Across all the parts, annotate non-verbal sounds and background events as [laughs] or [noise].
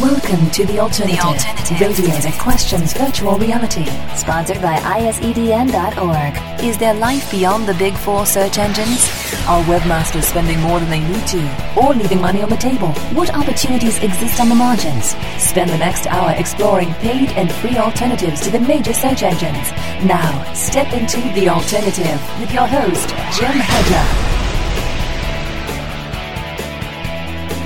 Welcome to The Alternative, The Alternative. radio that questions virtual reality. Sponsored by ISEDN.org. Is there life beyond the big four search engines? Are webmasters spending more than they need to? Or leaving money on the table. What opportunities exist on the margins? Spend the next hour exploring paid and free alternatives to the major search engines. Now, step into The Alternative with your host, Jim Hedger.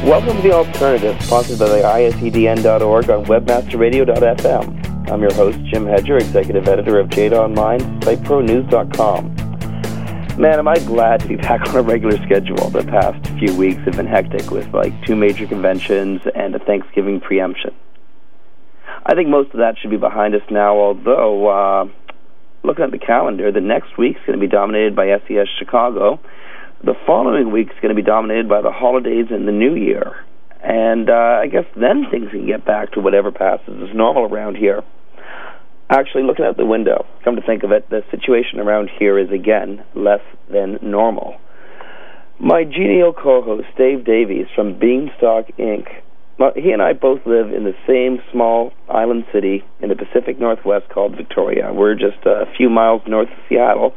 Welcome to The Alternative, sponsored by the ISEDN.org on webmasterradio.fm. I'm your host, Jim Hedger, executive editor of Jayde Online, SiteProNews.com. Man, am I glad to be back on a regular schedule. The past few weeks have been hectic with like two major conventions and a Thanksgiving preemption. I think most of that should be behind us now, although, uh, looking at the calendar, the next week's going to be dominated by SES Chicago the following week is going to be dominated by the holidays and the new year. And uh, I guess then things can get back to whatever passes as normal around here. Actually, looking out the window, come to think of it, the situation around here is again less than normal. My genial co host, Dave Davies from Beanstalk Inc., he and I both live in the same small island city in the Pacific Northwest called Victoria. We're just a few miles north of Seattle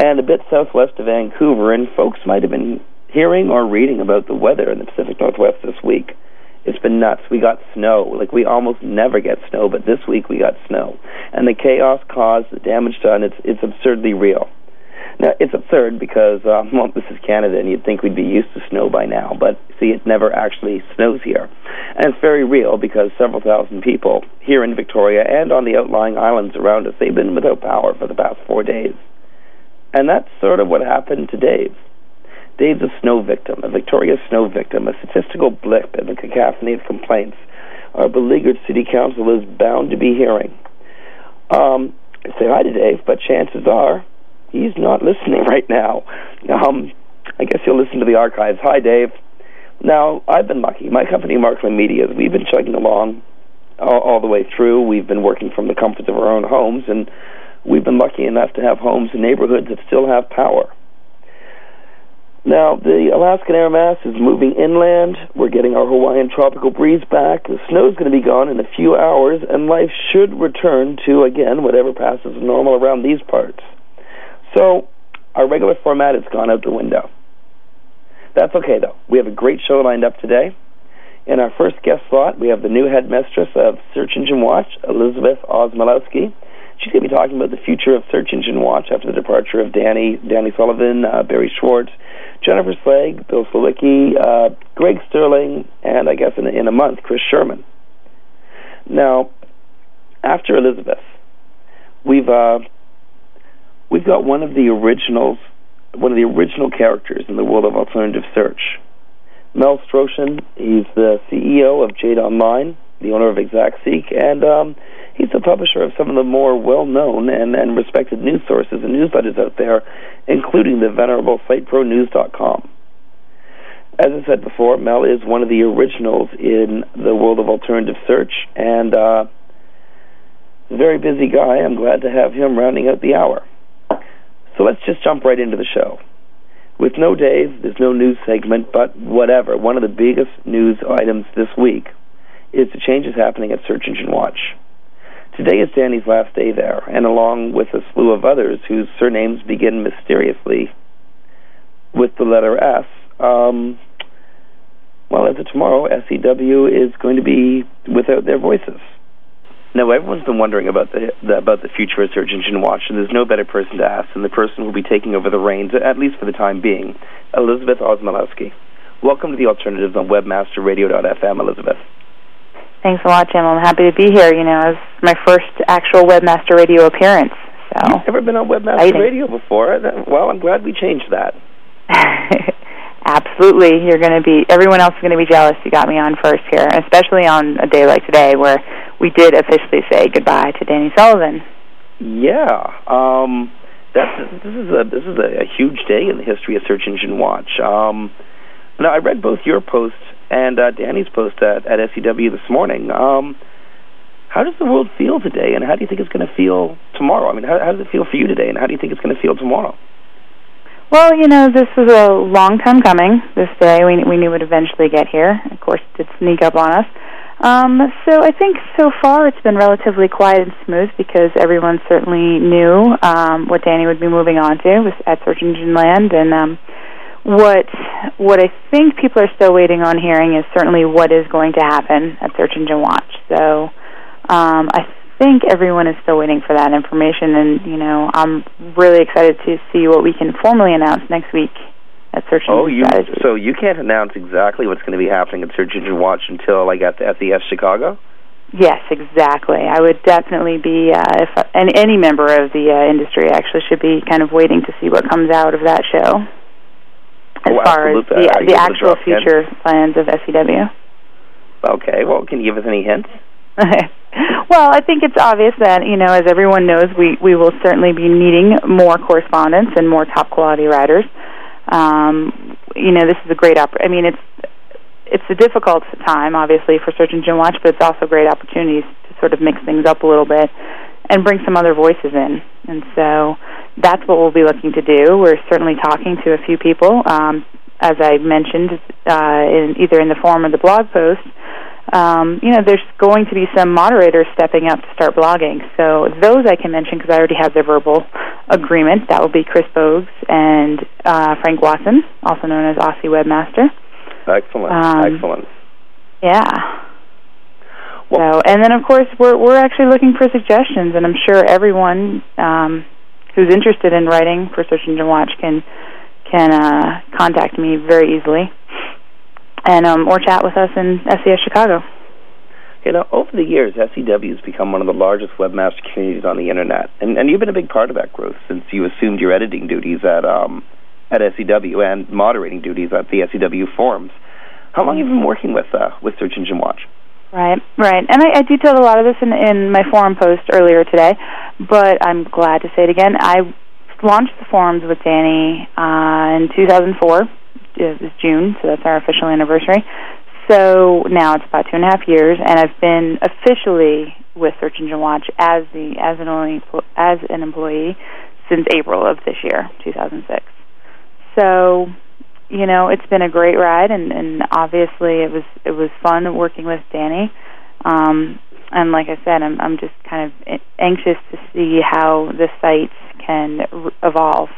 and a bit southwest of Vancouver, and folks might have been hearing or reading about the weather in the Pacific Northwest this week. It's been nuts. We got snow. Like we almost never get snow, but this week we got snow. And the chaos caused, the damage done, it's it's absurdly real. Now, it's absurd because, um, [laughs] well, this is Canada, and you'd think we'd be used to snow by now, but see, it never actually snows here. And it's very real because several thousand people here in Victoria and on the outlying islands around us, they've been without power for the past four days. And that's sort of what happened to Dave. Dave's a snow victim, a Victoria snow victim, a statistical blip in the cacophony of complaints our beleaguered city council is bound to be hearing. Um, say hi to Dave, but chances are he's not listening [laughs] right now. Um, I guess he'll listen to the archives. Hi, Dave. Now, I've been lucky. My company, Markland Media, we've been chugging along all, all the way through. We've been working from the comforts of our own homes, and we've been lucky enough to have homes and neighborhoods that still have power. Now, the Alaskan air mass is moving inland. We're getting our Hawaiian tropical breeze back. The snow's going to be gone in a few hours, and life should return to, again, whatever passes normal around these parts. So, our regular format has gone out the window. That's okay, though. We have a great show lined up today. In our first guest slot, we have the new headmistress of Search Engine Watch, Elizabeth Osmeloski. She's going to be talking about the future of Search Engine Watch after the departure of Danny, Danny Sullivan, uh, Barry Schwartz, Jennifer Slegg, Bill Slawski, uh, Greg Sterling, and I guess in, in a month, Chris Sherman. Now, after Elizabeth, we've uh, we've got one of the originals, one of the original characters in the world of alternative search. Mel Strocen, he's the CEO of Jayde Online, the owner of ExactSeek, and um, he's the publisher of some of the more well-known and, and respected news sources and newsletters out there, including the venerable SiteProNews.com. As I said before, Mel is one of the originals in the world of alternative search, and uh, very busy guy. I'm glad to have him rounding out the hour. So let's just jump right into the show. With no Dave, there's no news segment, but whatever. One of the biggest news items this week is the changes happening at Search Engine Watch. Today is Danny's last day there, and along with a slew of others whose surnames begin mysteriously with the letter S, um, well, as of tomorrow, SEW is going to be without their voices. Now, everyone's been wondering about the, the about the future of Search Engine Watch, and there's no better person to ask than the person who will be taking over the reins, at least for the time being, Elizabeth Osmeloski. Welcome to the Alternatives on WebmasterRadio.fm, Elizabeth. Thanks a lot, Jim. I'm happy to be here. You know, it's my first actual Webmaster Radio appearance. So You've never been on Webmaster Exciting. Radio before. Well, I'm glad we changed that. [laughs] absolutely, you're going to be. Everyone else is going to be jealous. You got me on first here, especially on a day like today where we did officially say goodbye to Danny Sullivan. Yeah, um, that's this is a this is a, a huge day in the history of Search Engine Watch. Um, now, I read both your post and uh, Danny's post at, at SEW this morning. Um, how does the world feel today, and how do you think it's going to feel tomorrow? I mean, how, how does it feel for you today, and how do you think it's going to feel tomorrow? Well, you know, this was a long time coming. This day, we we knew would eventually get here. Of course, it did sneak up on us. Um, so I think so far it's been relatively quiet and smooth because everyone certainly knew um, what Danny would be moving on to was at Search Engine Land, and um, what what I think people are still waiting on hearing is certainly what is going to happen at Search Engine Watch. So um, I think everyone is still waiting for that information, and you know I'm really excited to see what we can formally announce next week at Search Engine oh, you, Strategy. So you can't announce exactly what's going to be happening at Search Engine Watch until like at the SES Chicago. Yes, exactly. I would definitely be, uh, if and any member of the uh, industry actually should be kind of waiting to see what comes out of that show, as Oh, far as the the actual future plans of SEW. Okay. Well, can you give us any hints? [laughs] well, I think it's obvious that you know, as everyone knows, we we will certainly be needing more correspondence and more top quality writers. Um, you know, this is a great opp- I mean, it's it's a difficult time, obviously, for Search Engine Watch, but it's also great opportunities to sort of mix things up a little bit and bring some other voices in. And so that's what we'll be looking to do. We're certainly talking to a few people, um, as I mentioned, uh, in, either in the form of the blog post. Um, you know, there's going to be some moderators stepping up to start blogging. So those I can mention because I already have their verbal agreement. That will be Chris Boggs and uh, Frank Watson, also known as Aussie Webmaster. Excellent. Um, Excellent. Yeah. So, and then of course we're we're actually looking for suggestions, and I'm sure everyone um, who's interested in writing for Search Engine Watch can can uh, contact me very easily, and um, or chat with us in SES Chicago. You know, over the years, SEW has become one of the largest webmaster communities on the internet, and, and you've been a big part of that growth since you assumed your editing duties at um, at SEW and moderating duties at the SEW forums. How long have you been working with uh, with Search Engine Watch? Right, right. And I, I detailed a lot of this in, in my forum post earlier today, but I'm glad to say it again. I launched the forums with Danny uh, in 2004. It was June, so that's our official anniversary. So now it's about two and a half years, and I've been officially with Search Engine Watch as the as an only as an employee since April of this year, 2006. So you know, it's been a great ride, and, and obviously it was it was fun working with Danny. Um, and like I said, I'm I'm just kind of anxious to see how the site can r- evolve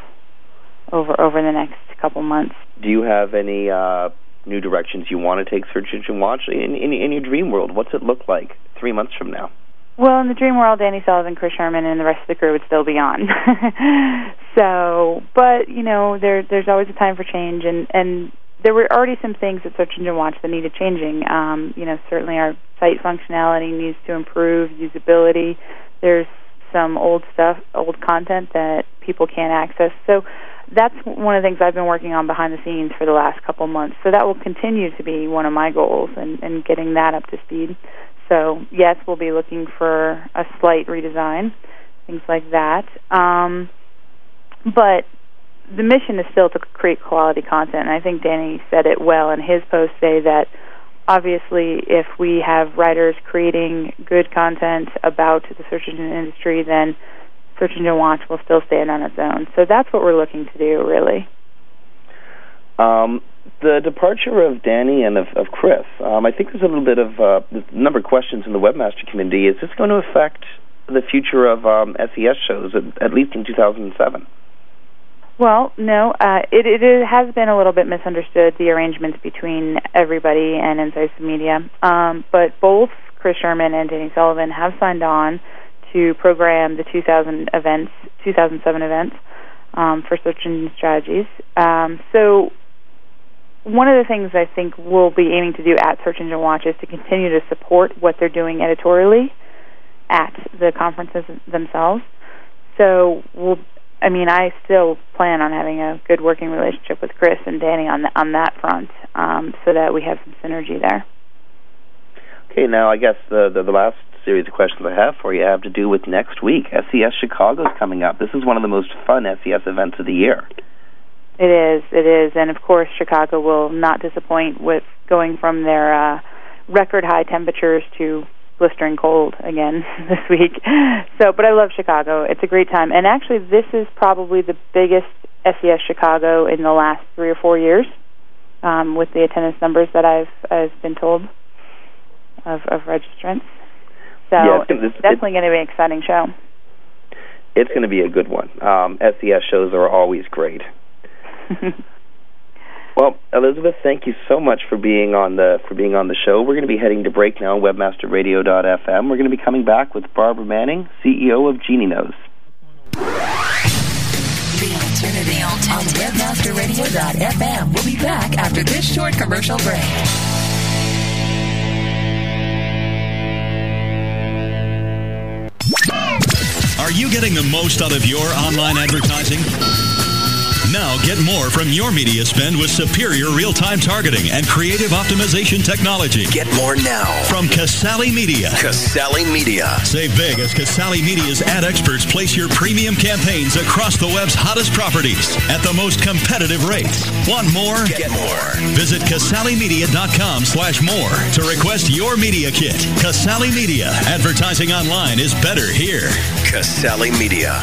over over the next couple months. Do you have any uh, new directions you want to take Search Engine Watch in, in in your dream world? What's it look like three months from now? Well, in the dream world, Danny Sullivan, Chris Sherman, and the rest of the crew would still be on. [laughs] so, but you know, there there's always a time for change, and and there were already some things at Search Engine Watch that needed changing. Um, you know, certainly our site functionality needs to improve, usability. There's some old stuff, old content that people can't access. So that's one of the things I've been working on behind the scenes for the last couple months. So that will continue to be one of my goals and, and getting that up to speed. So yes, we'll be looking for a slight redesign, things like that. Um, but the mission is still to create quality content. And I think Danny said it well in his post today that obviously if we have writers creating good content about the search engine industry, then Search Engine Watch will still stand on its own. So that's what we're looking to do, really. Um, the departure of Danny and of, of Chris, um, I think there's a little bit of uh, a number of questions in the webmaster community. Is this going to affect the future of um, SES shows, at, at least in 2007? Well, no, uh, it, it, it has been a little bit misunderstood the arrangements between everybody and Incisive Media, um, but both Chris Sherman and Danny Sullivan have signed on to program the 2000 events, 2007 events um, for Search Engine Strategies. Um, so one of the things I think we'll be aiming to do at Search Engine Watch is to continue to support what they're doing editorially at the conferences themselves. So we'll, I mean, I still plan on having a good working relationship with Chris and Danny on the, on that front, um, so that we have some synergy there. Okay, now I guess the, the the last series of questions I have for you have to do with next week. SES Chicago is coming up. This is one of the most fun SES events of the year. It is, it is, and of course, Chicago will not disappoint with going from their uh, record high temperatures to blistering cold again [laughs] this week. So, but I love Chicago. It's a great time, and actually, this is probably the biggest SES Chicago in the last three or four years, um, with the attendance numbers that I've I've been told. of, of registrants. So Yeah, it's, it's- it's- definitely going to be an exciting show. It's going to be a good one. Um, SES shows are always great. [laughs] Well, Elizabeth, thank you so much for being on the for being on the show. We're going to be heading to break now on webmasterradio.fm. We're going to be coming back with Barbara Manning, CEO of Genie Knows. The Alternative on WebmasterRadio.fm. We'll be back after this short commercial break. Are you getting the most out of your online advertising? Now get more from your media spend with superior real-time targeting and creative optimization technology. Get more now From Casale Media. Casale Media. Save big as Casale Media's ad experts place your premium campaigns across the web's hottest properties at the most competitive rates. Want more? Get more. Visit CasaleMedia.com slash more to request your media kit. Casale Media. Advertising online is better here. Casale Media.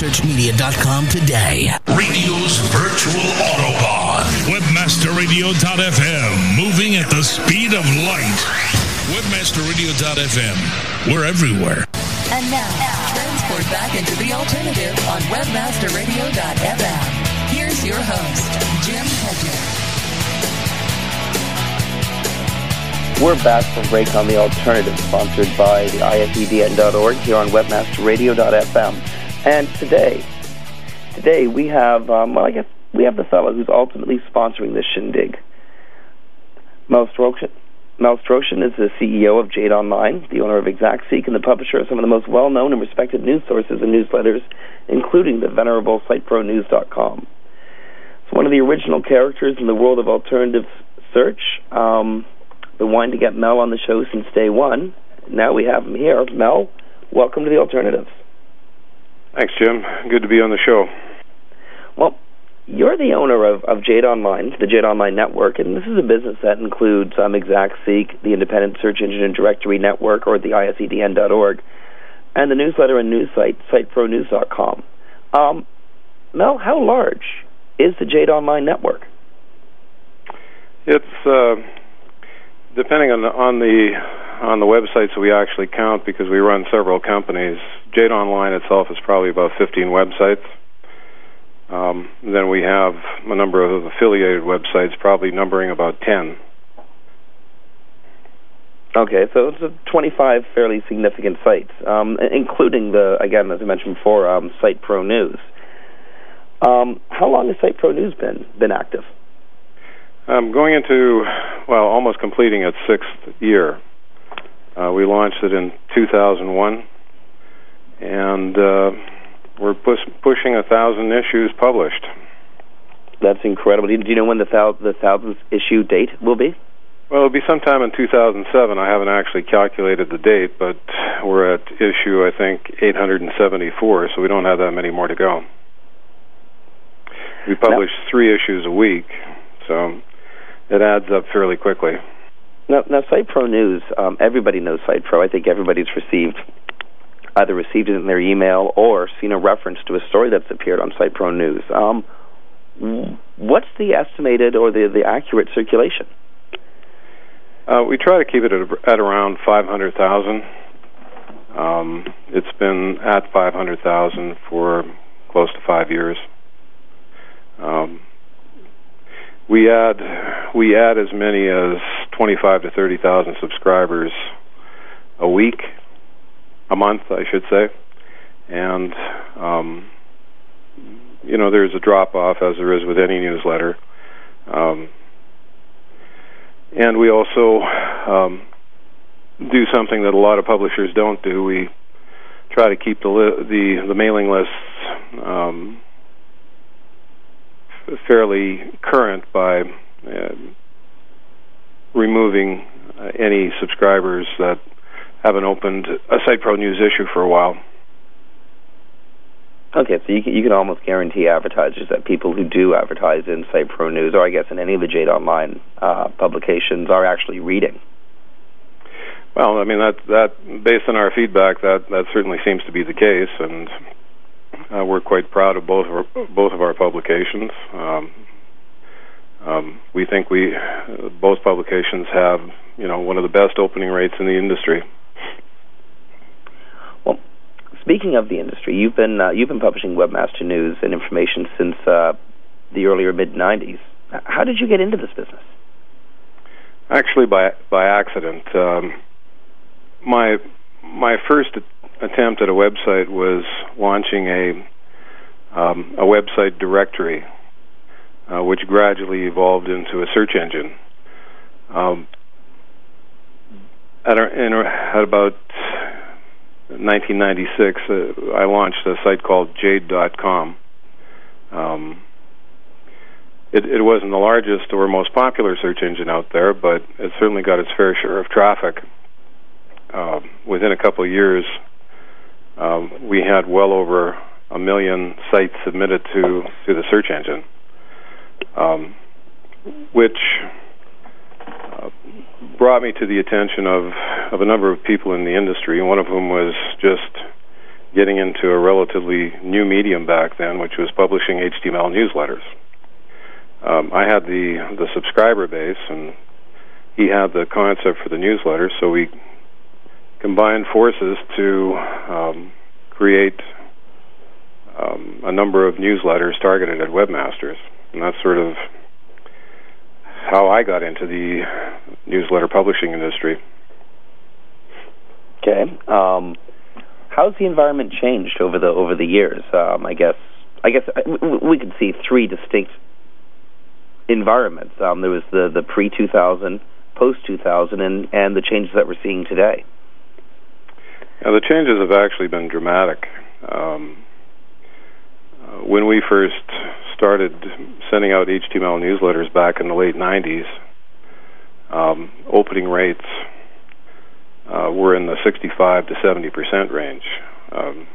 InfoSearchMedia.com today. Radio's virtual Autobahn. WebmasterRadio.fm. Moving at the speed of light. WebmasterRadio.fm. We're everywhere. And now, transport back into the alternative on WebmasterRadio.fm. Here's your host, Jim Hedger. We're back from break on the alternative, sponsored by the ISEDN.org here on WebmasterRadio.fm. And today, today we have, um, well, I guess we have the fellow who's ultimately sponsoring this shindig. Mel Strocen. Mel Strocen is the CEO of Jayde Online, the owner of ExactSeek, and the publisher of some of the most well-known and respected news sources and newsletters, including the venerable SiteProNews.com. It's one of the original characters in the world of alternative search. Um, been wanting to get Mel on the show since day one. Now we have him here. Mel, welcome to the Alternatives. Thanks, Jim. Good to be on the show. Well, you're the owner of, of Jayde Online, the Jayde Online Network, and this is a business that includes um, ExactSeek, the Independent Search Engine and Directory Network, or the ISEDN.org, and the newsletter and news site, SiteProNews.com. Um, Mel, how large is the Jayde Online Network? It's uh, depending on the, on the on the websites we actually count because we run several companies. Jayde Online itself is probably about 15 websites. Um, then we have a number of affiliated websites, probably numbering about 10. Okay, so it's a 25 fairly significant sites, um, including the, again, as I mentioned before, um, Site Pro News. Um, how long has Site Pro News been been active? Um, going into, well, almost completing its sixth year. Uh, we launched it in 2001, and uh, we're pus- pushing a thousand issues published. That's incredible. Do you know when the, thou- the thousandth issue date will be? Well, it'll be sometime in 2007. I haven't actually calculated the date, but we're at issue, I think, 874, so we don't have that many more to go. We publish three issues a week, so it adds up fairly quickly. Now, now Site Pro News, um, everybody knows Site Pro. I think everybody's received either received it in their email or seen a reference to a story that's appeared on Site Pro News. Um, what's the estimated or the, the accurate circulation? Uh, we try to keep it at, at around 500,000. Um, it's been at 500,000 for close to five years. Um, we add we add as many as 25 to 30,000 subscribers a week, a month, I should say, and um, you know there's a drop off as there is with any newsletter, um, and we also um, do something that a lot of publishers don't do. We try to keep the li- the the mailing lists um, fairly current by uh, removing uh, any subscribers that haven't opened a Site Pro News issue for a while. Okay, so you can, you can almost guarantee advertisers that people who do advertise in Site Pro News, or I guess in any of the Jayde Online uh, publications, are actually reading. Well, I mean that that based on our feedback, that that certainly seems to be the case, and uh, we're quite proud of both of our, both of our publications. Um, um, we think we uh, both publications have you know one of the best opening rates in the industry. Well, speaking of the industry, you've been uh, you've been publishing Webmaster News and information since uh, the earlier mid '90s. How did you get into this business? Actually, by by accident. Um, my my first attempt at a website was launching a um, a website directory, uh, which gradually evolved into a search engine. Um, at, our, in, at about 1996, uh, I launched a site called Jayde.com. Um, it, it wasn't the largest or most popular search engine out there, but it certainly got its fair share of traffic. Uh, within a couple of years, um, we had well over a million sites submitted to to the search engine, um, which uh, brought me to the attention of of a number of people in the industry. One of whom was just getting into a relatively new medium back then, which was publishing HTML newsletters. Um, I had the the subscriber base, and he had the concept for the newsletter, so we combined forces to um, create um, a number of newsletters targeted at webmasters, and that's sort of how I got into the newsletter publishing industry. Okay, um, how's the environment changed over the over the years? Um, I guess I guess uh, we could see three distinct environments. Um, there was the the pre two thousand, post two thousand, and and the changes that we're seeing today. Now, the changes have actually been dramatic. Um, uh, when we first started sending out HTML newsletters back in the late 90s, um, opening rates uh, were in the 65 to 70 percent range. Um,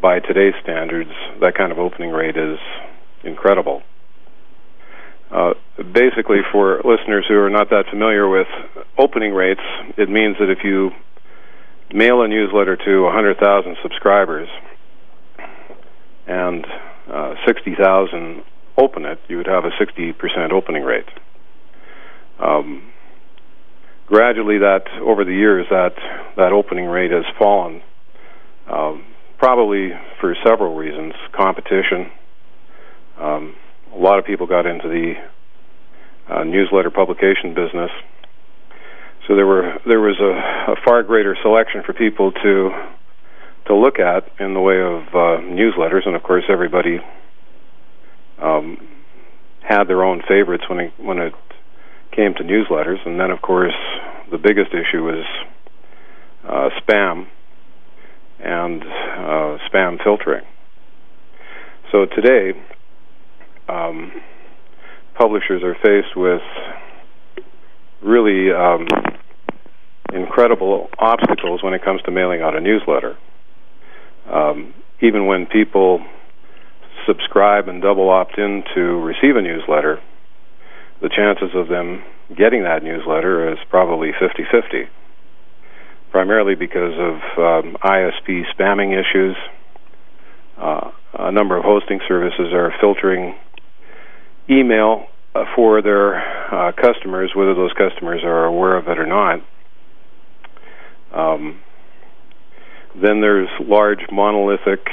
by today's standards, that kind of opening rate is incredible. Uh, basically, for listeners who are not that familiar with opening rates, it means that if you mail a newsletter to 100,000 subscribers and uh, 60,000 open it, you would have a 60% opening rate. Um, gradually, that over the years, that that opening rate has fallen, um, probably for several reasons. Competition. Um, a lot of people got into the uh, newsletter publication business so there were there was a, a far greater selection for people to to look at in the way of uh, newsletters, and of course everybody um, had their own favorites when it when it came to newsletters, and then of course the biggest issue was uh, spam and uh, spam filtering. So today, um, publishers are faced with really um, incredible obstacles when it comes to mailing out a newsletter. Um, even when people subscribe and double opt in to receive a newsletter, the chances of them getting that newsletter is probably 50 50, primarily because of um, ISP spamming issues. Uh, a number of hosting services are filtering email uh, for their uh, customers, whether those customers are aware of it or not. Um, then there's large monolithic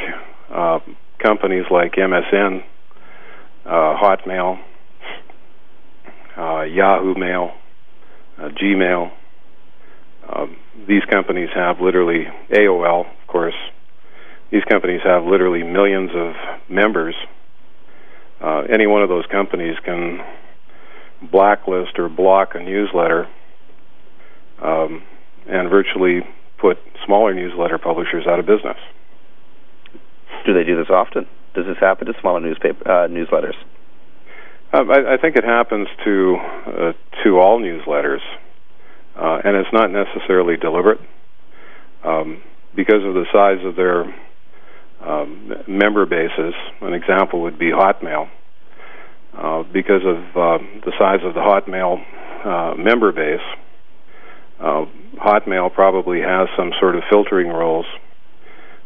uh, companies like MSN, uh, Hotmail, uh, Yahoo Mail, uh, Gmail. Um, these companies have literally AOL, of course. These companies have literally millions of members. Uh, any one of those companies can blacklist or block a newsletter um, and virtually put smaller newsletter publishers out of business. Do they do this often? Does this happen to smaller newspaper uh, newsletters? Um, I, I think it happens to uh, to all newsletters, uh, and it's not necessarily deliberate. Um, because of the size of their um, member bases, an example would be Hotmail. Uh, because of uh, the size of the Hotmail uh, member base, uh, Hotmail probably has some sort of filtering rules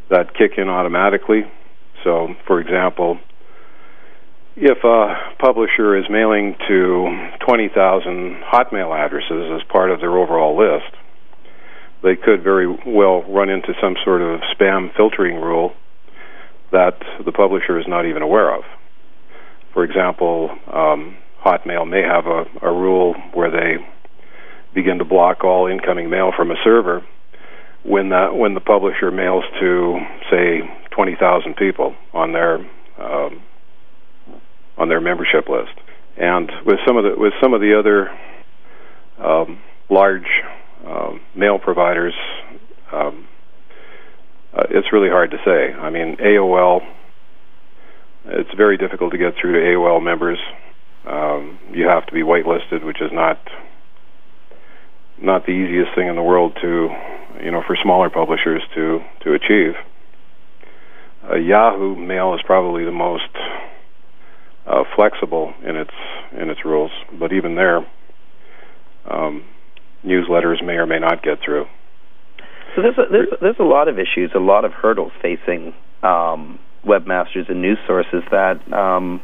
that kick in automatically. So, for example, if a publisher is mailing to 20,000 Hotmail addresses as part of their overall list, they could very well run into some sort of spam filtering rule that the publisher is not even aware of. For example, um, Hotmail may have a, a rule where they begin to block all incoming mail from a server when that when the publisher mails to say 20,000 people on their um, on their membership list. And with some of the with some of the other um, large um, mail providers, um, uh, it's really hard to say. I mean, AOL. It's very difficult to get through to AOL members. Um, you have to be whitelisted, which is not not the easiest thing in the world to, you know, for smaller publishers to to achieve. Uh, Yahoo Mail is probably the most uh, flexible in its in its rules, but even there, um, newsletters may or may not get through. So there's a, there's, there's a lot of issues, a lot of hurdles facing um, webmasters and news sources that um,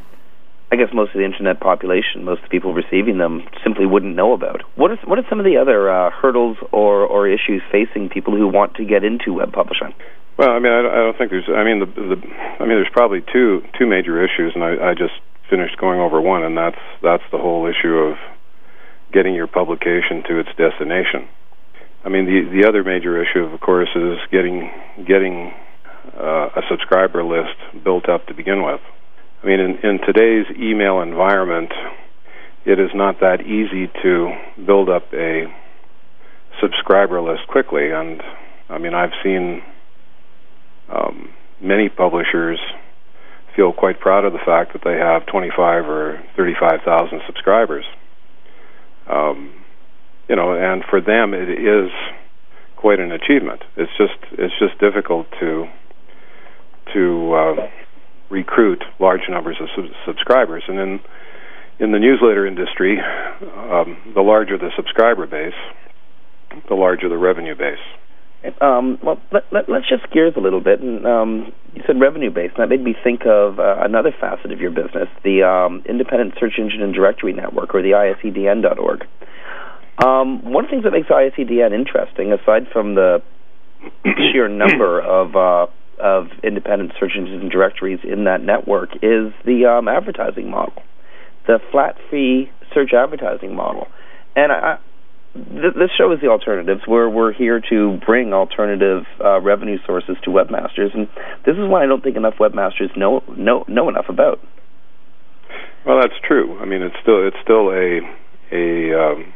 I guess most of the internet population, most of the people receiving them, simply wouldn't know about. What are what are some of the other uh, hurdles or or issues facing people who want to get into web publishing? Well, I mean, I, I don't think there's. I mean, the, the I mean, there's probably two two major issues, and I, I just finished going over one, and that's that's the whole issue of getting your publication to its destination. I mean, the the other major issue, of course, is getting getting uh, a subscriber list built up to begin with. I mean, in, in today's email environment, it is not that easy to build up a subscriber list quickly. And I mean, I've seen um, many publishers feel quite proud of the fact that they have 25 or 35,000 subscribers. Um, you know, and for them, it is quite an achievement. It's just it's just difficult to to uh, recruit large numbers of sub- subscribers. And in in the newsletter industry, um, the larger the subscriber base, the larger the revenue base. Um, well, let, let, us shift gears a little bit. And um, you said revenue base, and that made me think of uh, another facet of your business, the um, Independent Search Engine and Directory Network, or the ISEDN.org. Um, one of the things that makes ISEDN interesting, aside from the [coughs] sheer number of uh, of independent search engines and directories in that network is the um, advertising model, the flat fee search advertising model. And I, th- this show is the alternatives. We're we're here to bring alternative uh, revenue sources to webmasters, and this is one I don't think enough webmasters know know know enough about. Well, that's true. I mean, it's still it's still a a um,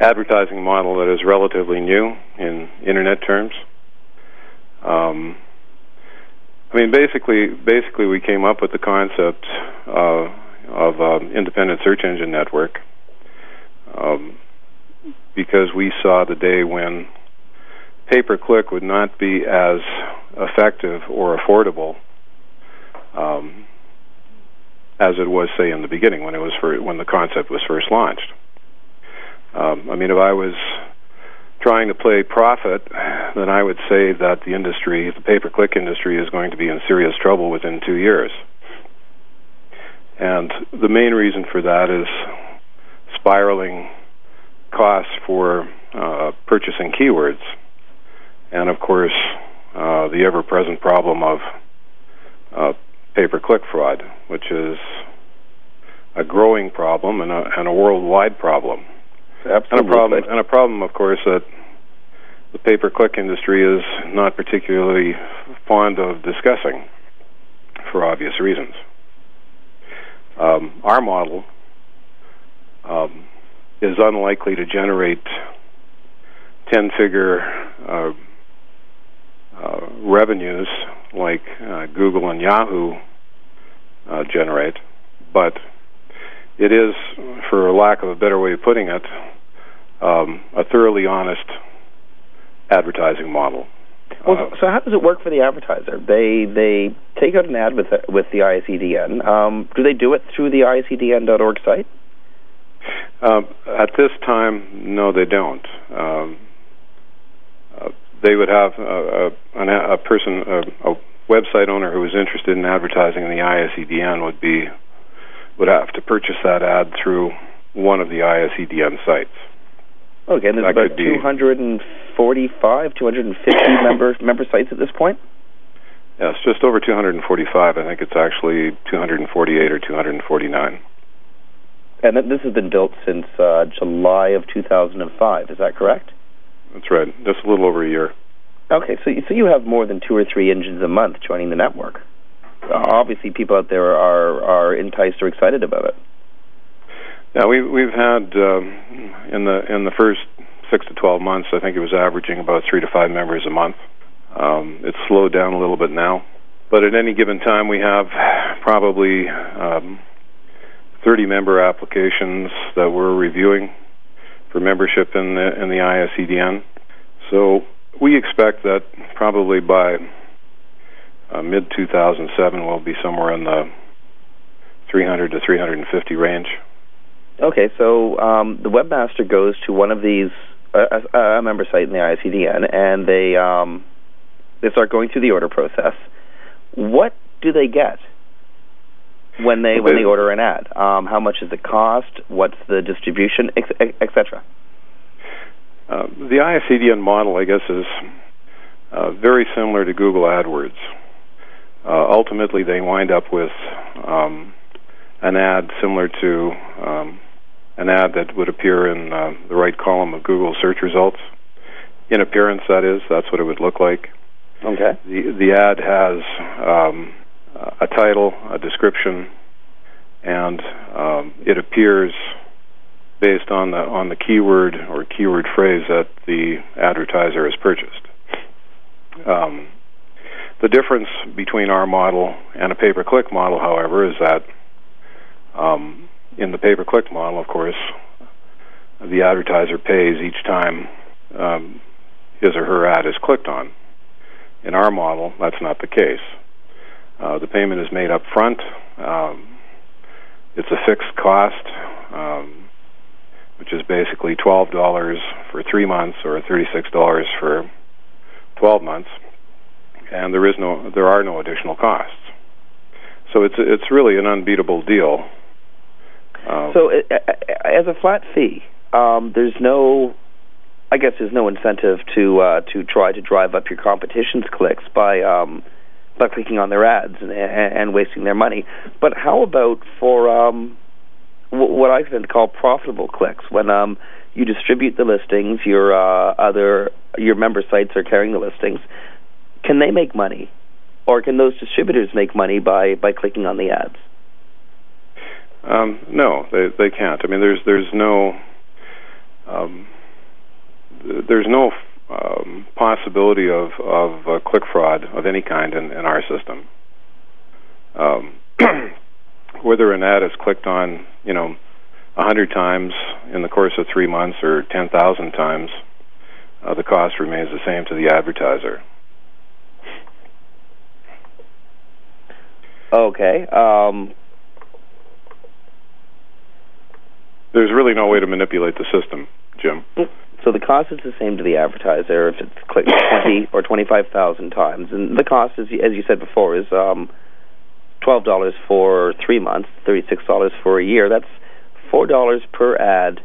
advertising model that is relatively new in internet terms. Um, I mean, basically, basically, we came up with the concept uh, of um, independent search engine network um, because we saw the day when pay per click would not be as effective or affordable um, as it was, say, in the beginning when it was for, when the concept was first launched. Um, I mean, if I was trying to play profit, then I would say that the industry, the pay per click industry, is going to be in serious trouble within two years. And the main reason for that is spiraling costs for uh, purchasing keywords, and of course, uh, the ever present problem of uh, pay per click fraud, which is a growing problem and a, and a worldwide problem. Absolutely. And a problem, and a problem, of course, that the pay-per-click industry is not particularly fond of discussing for obvious reasons. Um, our model um, is unlikely to generate ten-figure uh, uh, revenues like uh, Google and Yahoo uh, generate, but it is, for lack of a better way of putting it, um, a thoroughly honest advertising model. Well, uh, so how does it work for the advertiser? They they take out an ad with with the ISEDN. Um, do they do it through the ISEDN.org site? Um, at this time, no, they don't. Um, uh, they would have a, a, a person, a, a, website owner who was interested in advertising in the ISEDN would be would have to purchase that ad through one of the ISEDN sites. Okay, and there's That about could 245, 250 [coughs] member member sites at this point. Yes, just over 245. I think it's actually 248 or 249. And th- this has been built since uh, July of 2005. Is that correct? That's right. Just a little over a year. Okay, so you, so you have more than two or three engines a month joining the network. Uh, obviously, people out there are are enticed or excited about it. Yeah, we we've had um, in the in the first six to 12 months. I think it was averaging about three to five members a month. Um, it's slowed down a little bit now, but at any given time, we have probably um, 30 member applications that we're reviewing for membership in the in the ISEDN. So we expect that probably by uh, mid 2007 we'll be somewhere in the 300 to 350 range. Okay, so um, the webmaster goes to one of these uh, a, a member site in the ICDN, and they um, they start going through the order process. What do they get when they when they order an ad? Um, how much does it cost? What's the distribution, etc. Uh, the ISEDN model, I guess, is uh, very similar to Google AdWords. Uh, ultimately, they wind up with um, an ad similar to um, an ad that would appear in uh, the right column of Google search results. In appearance, that is, that's what it would look like. Okay. The the ad has um, a title, a description, and um, it appears based on the on the keyword or keyword phrase that the advertiser has purchased. Um, the difference between our model and a pay-per-click model, however, is that um, in the pay-per-click model, of course, the advertiser pays each time um, his or her ad is clicked on. In our model, that's not the case. Uh, the payment is made up front. Um, it's a fixed cost, um, which is basically twelve dollars for three months or thirty-six dollars for twelve months, and there is no, there are no additional costs. So it's it's really an unbeatable deal. Uh, So, as a flat fee, um, there's no, I guess, there's no incentive to uh, to try to drive up your competition's clicks by um, by clicking on their ads and, and, wasting their money. But how about for um, what I can call profitable clicks when um, you distribute the listings, your uh, other your member sites are carrying the listings. Can they make money, or can those distributors make money by by clicking on the ads? Um, no, they they can't. I mean, there's there's no um, there's no um, possibility of of uh, click fraud of any kind in, in our system. Um, [clears throat] whether an ad is clicked on, you know, a hundred times in the course of three months or ten thousand times, uh, the cost remains the same to the advertiser. Okay. Um, There's really no way to manipulate the system, Jim. So the cost is the same to the advertiser if it's clicked twenty [coughs] or twenty five thousand times, and the cost, is, as you said before, is um, twelve dollars for three months, thirty six dollars for a year. That's four dollars per ad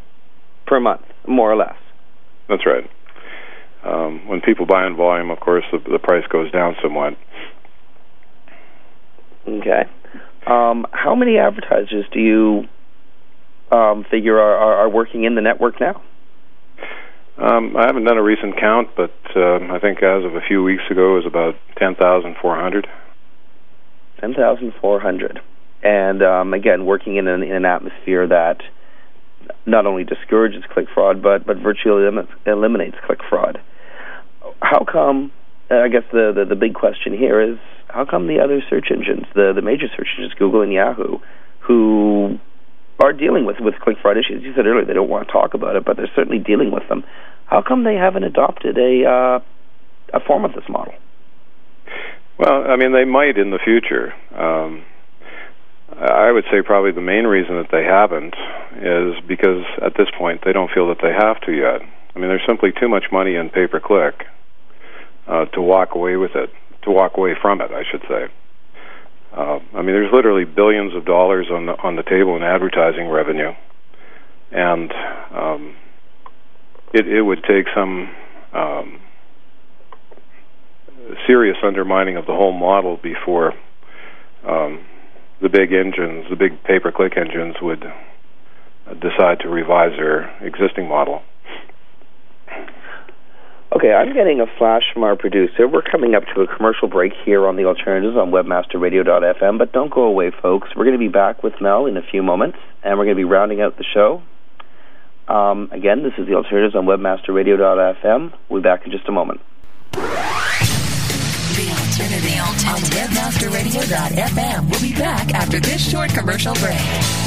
per month, more or less. That's right. Um, when people buy in volume, of course, the, the price goes down somewhat. Okay. Um, how many advertisers do you um, figure are, are, are working in the network now? Um, I haven't done a recent count, but um, I think as of a few weeks ago, it was about 10,400. 10,400. And um, again, working in an, in an atmosphere that not only discourages click fraud, but, but virtually elim- eliminates click fraud. How come, I guess the, the, the big question here is, how come the other search engines, the, the major search engines, Google and Yahoo, who are dealing with, with click fraud issues, you said earlier they don't want to talk about it, but they're certainly dealing with them. How come they haven't adopted a, uh, a form of this model? Well, I mean, they might in the future. Um, I would say probably the main reason that they haven't is because at this point they don't feel that they have to yet. I mean, there's simply too much money in pay per click uh, to walk away with it, to walk away from it, I should say. Uh, I mean, there's literally billions of dollars on the on the table in advertising revenue, and um, it it would take some um, serious undermining of the whole model before um, the big engines, the big pay-per-click engines, would decide to revise their existing model. Okay, I'm getting a flash from our producer. We're coming up to a commercial break here on the Alternatives on WebmasterRadio.fm, but don't go away, folks. We're going to be back with Mel in a few moments, and we're going to be rounding out the show. Um, again, this is the Alternatives on WebmasterRadio.fm. We'll be back in just a moment. The Alternative on WebmasterRadio.fm. We'll be back after this short commercial break.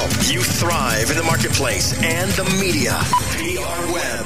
help you thrive in the marketplace and the media. PR Web.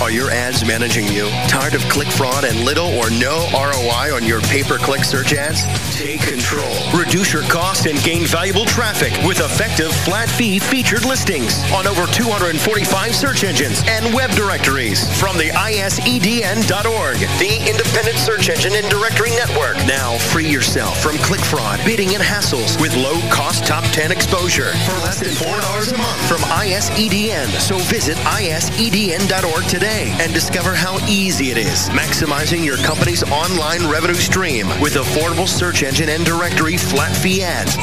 Are your ads managing you? Tired of click fraud and little or no ROI on your pay-per-click search ads? Take control. Reduce your cost and gain valuable traffic with effective flat fee featured listings on over 245 search engines and web directories from the ISEDN.org, the independent search engine and directory network. Now free yourself from click fraud, bidding, and hassles with low cost top 10 exposure for less than $4 a month from ISEDN. So visit ISEDN.org today and discover how easy it is maximizing your company's online revenue stream with affordable search engine and directory flat fee ads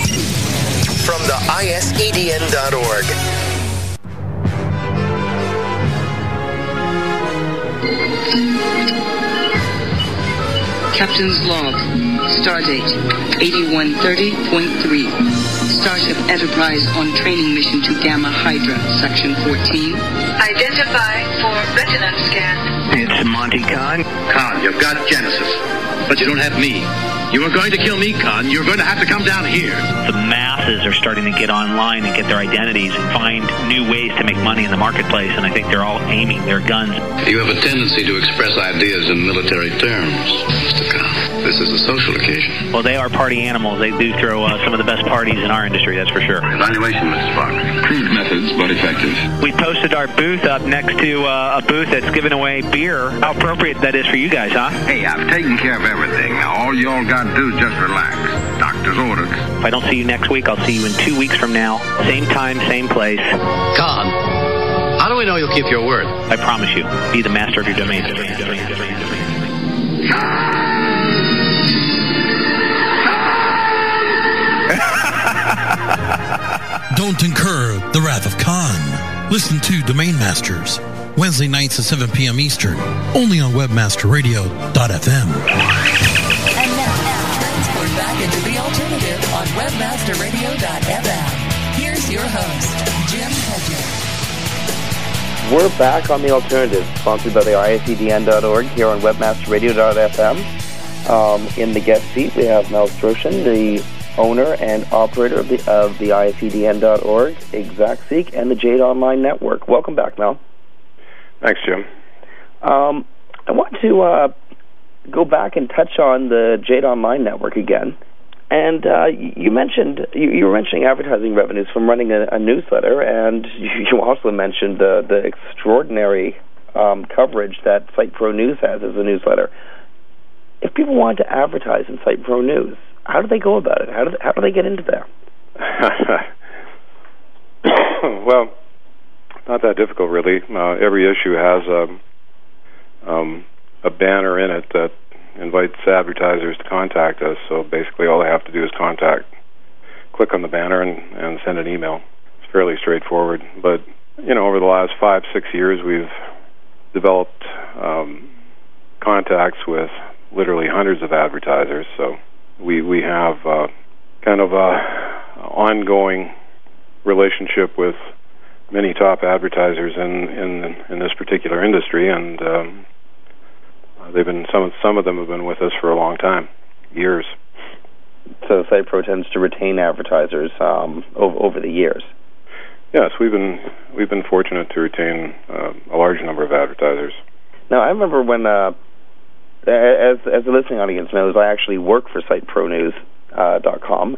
from the ISEDN.org. Captain's log. Stardate 8130.3. Starship Enterprise on training mission to Gamma Hydra, Section 14. Identify for retina scan. It's Monty Khan. Khan, you've got Genesis, but you don't have me. You were going to kill me, Khan. You're going to have to come down here. The masses are starting to get online and get their identities and find new ways to make money in the marketplace, and I think they're all aiming their guns. You have a tendency to express ideas in military terms, Mr. Khan. This is a social occasion. Well, they are party animals. They do throw uh, some of the best parties in our industry, that's for sure. Evaluation, Mrs. Faulkner. Crude methods, but effective. We posted our booth up next to uh, a booth that's giving away beer. How appropriate that is for you guys, huh? Hey, I've taken care of everything. Now, all y'all got to do is just relax. Doctor's orders. If I don't see you next week, I'll see you in two weeks from now. Same time, same place. Khan, how do we know you'll keep your word? I promise you. Be the master of your domain. Don't incur the wrath of Khan. Listen to Domain Masters, Wednesday nights at 7 p.m. Eastern, only on webmasterradio.fm. And now, transport back into the alternative on webmasterradio.fm. Here's your host, Jim Hedger. We're back on The Alternative, sponsored by the ISEDN.org here on WebmasterRadio.fm. Um, in the guest seat, we have Mel Strocen, the owner and operator of the, of the ISEDN.org, ExactSeek, and the Jayde Online Network. Welcome back, Mel. Thanks, Jim. Um, I want to uh, go back and touch on the Jayde Online Network again. And uh, you mentioned you, you, were mentioning advertising revenues from running a, a newsletter, and [laughs] you also mentioned the the extraordinary um, coverage that Site Pro News has as a newsletter. If people want to advertise in Site Pro News, how do they go about it? How do they, how do they get into there? [coughs] well, not that difficult, really. Uh, every issue has a um, a banner in it that invites advertisers to contact us. So basically, all they have to do is contact, click on the banner, and, and send an email. It's fairly straightforward. But you know, over the last five, six years, we've developed um, contacts with literally hundreds of advertisers. So we we have uh, kind of a ongoing relationship with many top advertisers in in in this particular industry, and um, they've been some some of them have been with us for a long time, years. So SitePro tends to retain advertisers um, over, over the years. Yes, we've been we've been fortunate to retain uh, a large number of advertisers. Now, I remember when, uh, as as the listening audience knows, I actually work for SiteProNews. Uh,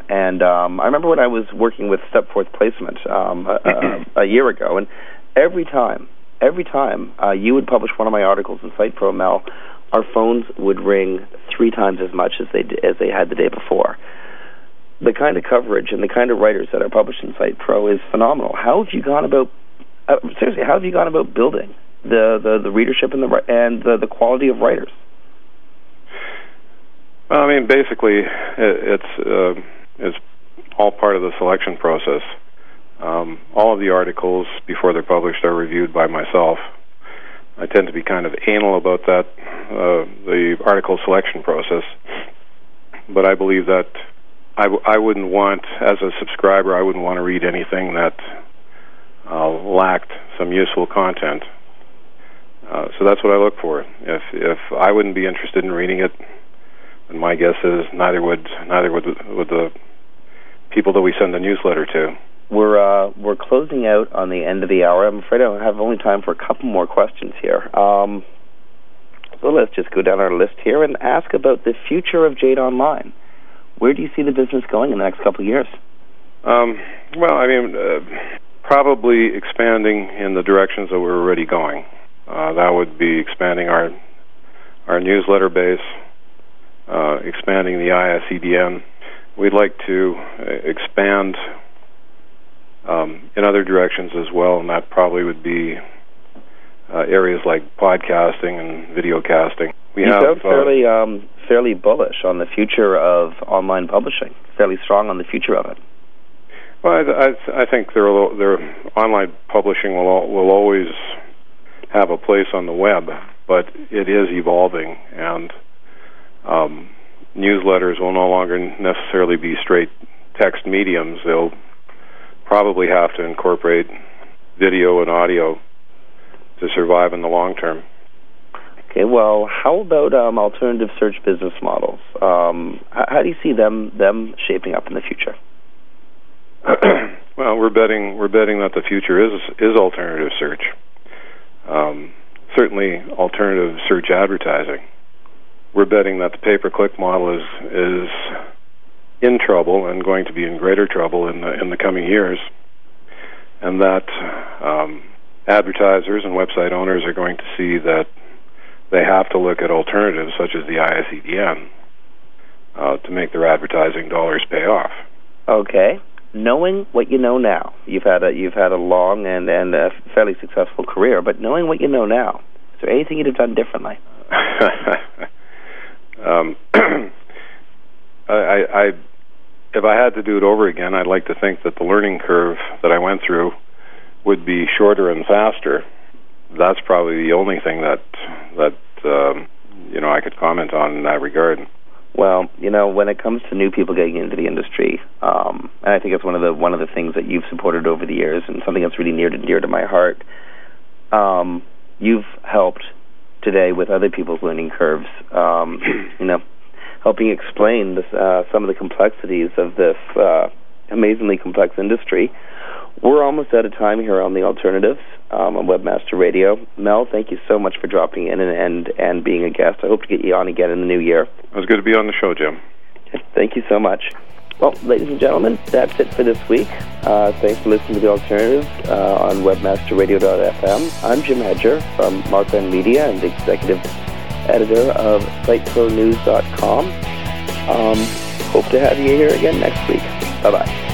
and um, I remember when I was working with Stepforth Placement um, a, a, a year ago, and every time, every time uh, you would publish one of my articles in Site Pro Mel, our phones would ring three times as much as they as they had the day before. The kind of coverage and the kind of writers that are published in SitePro is phenomenal. How have you gone about uh, seriously? How have you gone about building the the, the readership and the and the, the quality of writers? Well, I mean, basically, it, it's uh, it's all part of the selection process. Um, all of the articles before they're published are reviewed by myself I tend to be kind of anal about that, uh, the article selection process. But I believe that I w- I wouldn't want, as a subscriber, I wouldn't want to read anything that uh, lacked some useful content. Uh, so that's what I look for. If if I wouldn't be interested in reading it, and my guess is neither would neither would would the people that we send the newsletter to. We're uh, we're closing out on the end of the hour. I'm afraid I have only time for a couple more questions here. Um, so let's just go down our list here and ask about the future of Jayde Online. Where do you see the business going in the next couple of years? Um, well, I mean, uh, probably expanding in the directions that we're already going. Uh, that would be expanding our our newsletter base, uh, expanding the ISEDN. We'd like to uh, expand um, in other directions as well, and that probably would be uh, areas like podcasting and video casting. We you have sound uh, fairly um, fairly bullish on the future of online publishing. Fairly strong on the future of it. Well, I, I, I think there, there online publishing will will always have a place on the web, but it is evolving, and um, newsletters will no longer necessarily be straight text mediums. They'll probably have to incorporate video and audio to survive in the long term. Okay, well, how about um, alternative search business models? Um, how, how, do you see them them shaping up in the future? [clears throat] well, we're betting we're betting that the future is is alternative search. Um, certainly, alternative search advertising. We're betting that the pay-per-click model is is in trouble and going to be in greater trouble in the in the coming years, and that um, advertisers and website owners are going to see that they have to look at alternatives such as the ISEDN uh, to make their advertising dollars pay off. Okay, knowing what you know now, you've had a you've had a long and and a fairly successful career, but knowing what you know now, is there anything you'd have done differently? [laughs] um, [clears throat] I, I if I had to do it over again, I'd like to think that the learning curve that I went through would be shorter and faster. That's probably the only thing that that um, you know I could comment on in that regard. Well, you know, when it comes to new people getting into the industry, um, and I think it's one of the one of the things that you've supported over the years, and something that's really near and dear to my heart. Um, you've helped today with other people's learning curves. Um, [clears throat] you know, helping explain this, uh, some of the complexities of this uh, amazingly complex industry. We're almost out of time here on the alternatives um, on Webmaster Radio. Mel, thank you so much for dropping in and, and and being a guest. I hope to get you on again in the new year. It was good to be on the show, Jim. Thank you so much. Well, ladies and gentlemen, that's it for this week. Uh, thanks for listening to The Alternative uh, on webmasterradio.fm. I'm Jim Hedger from Markland Media and the executive editor of SiteProNews.com. Um, hope to have you here again next week. Bye-bye.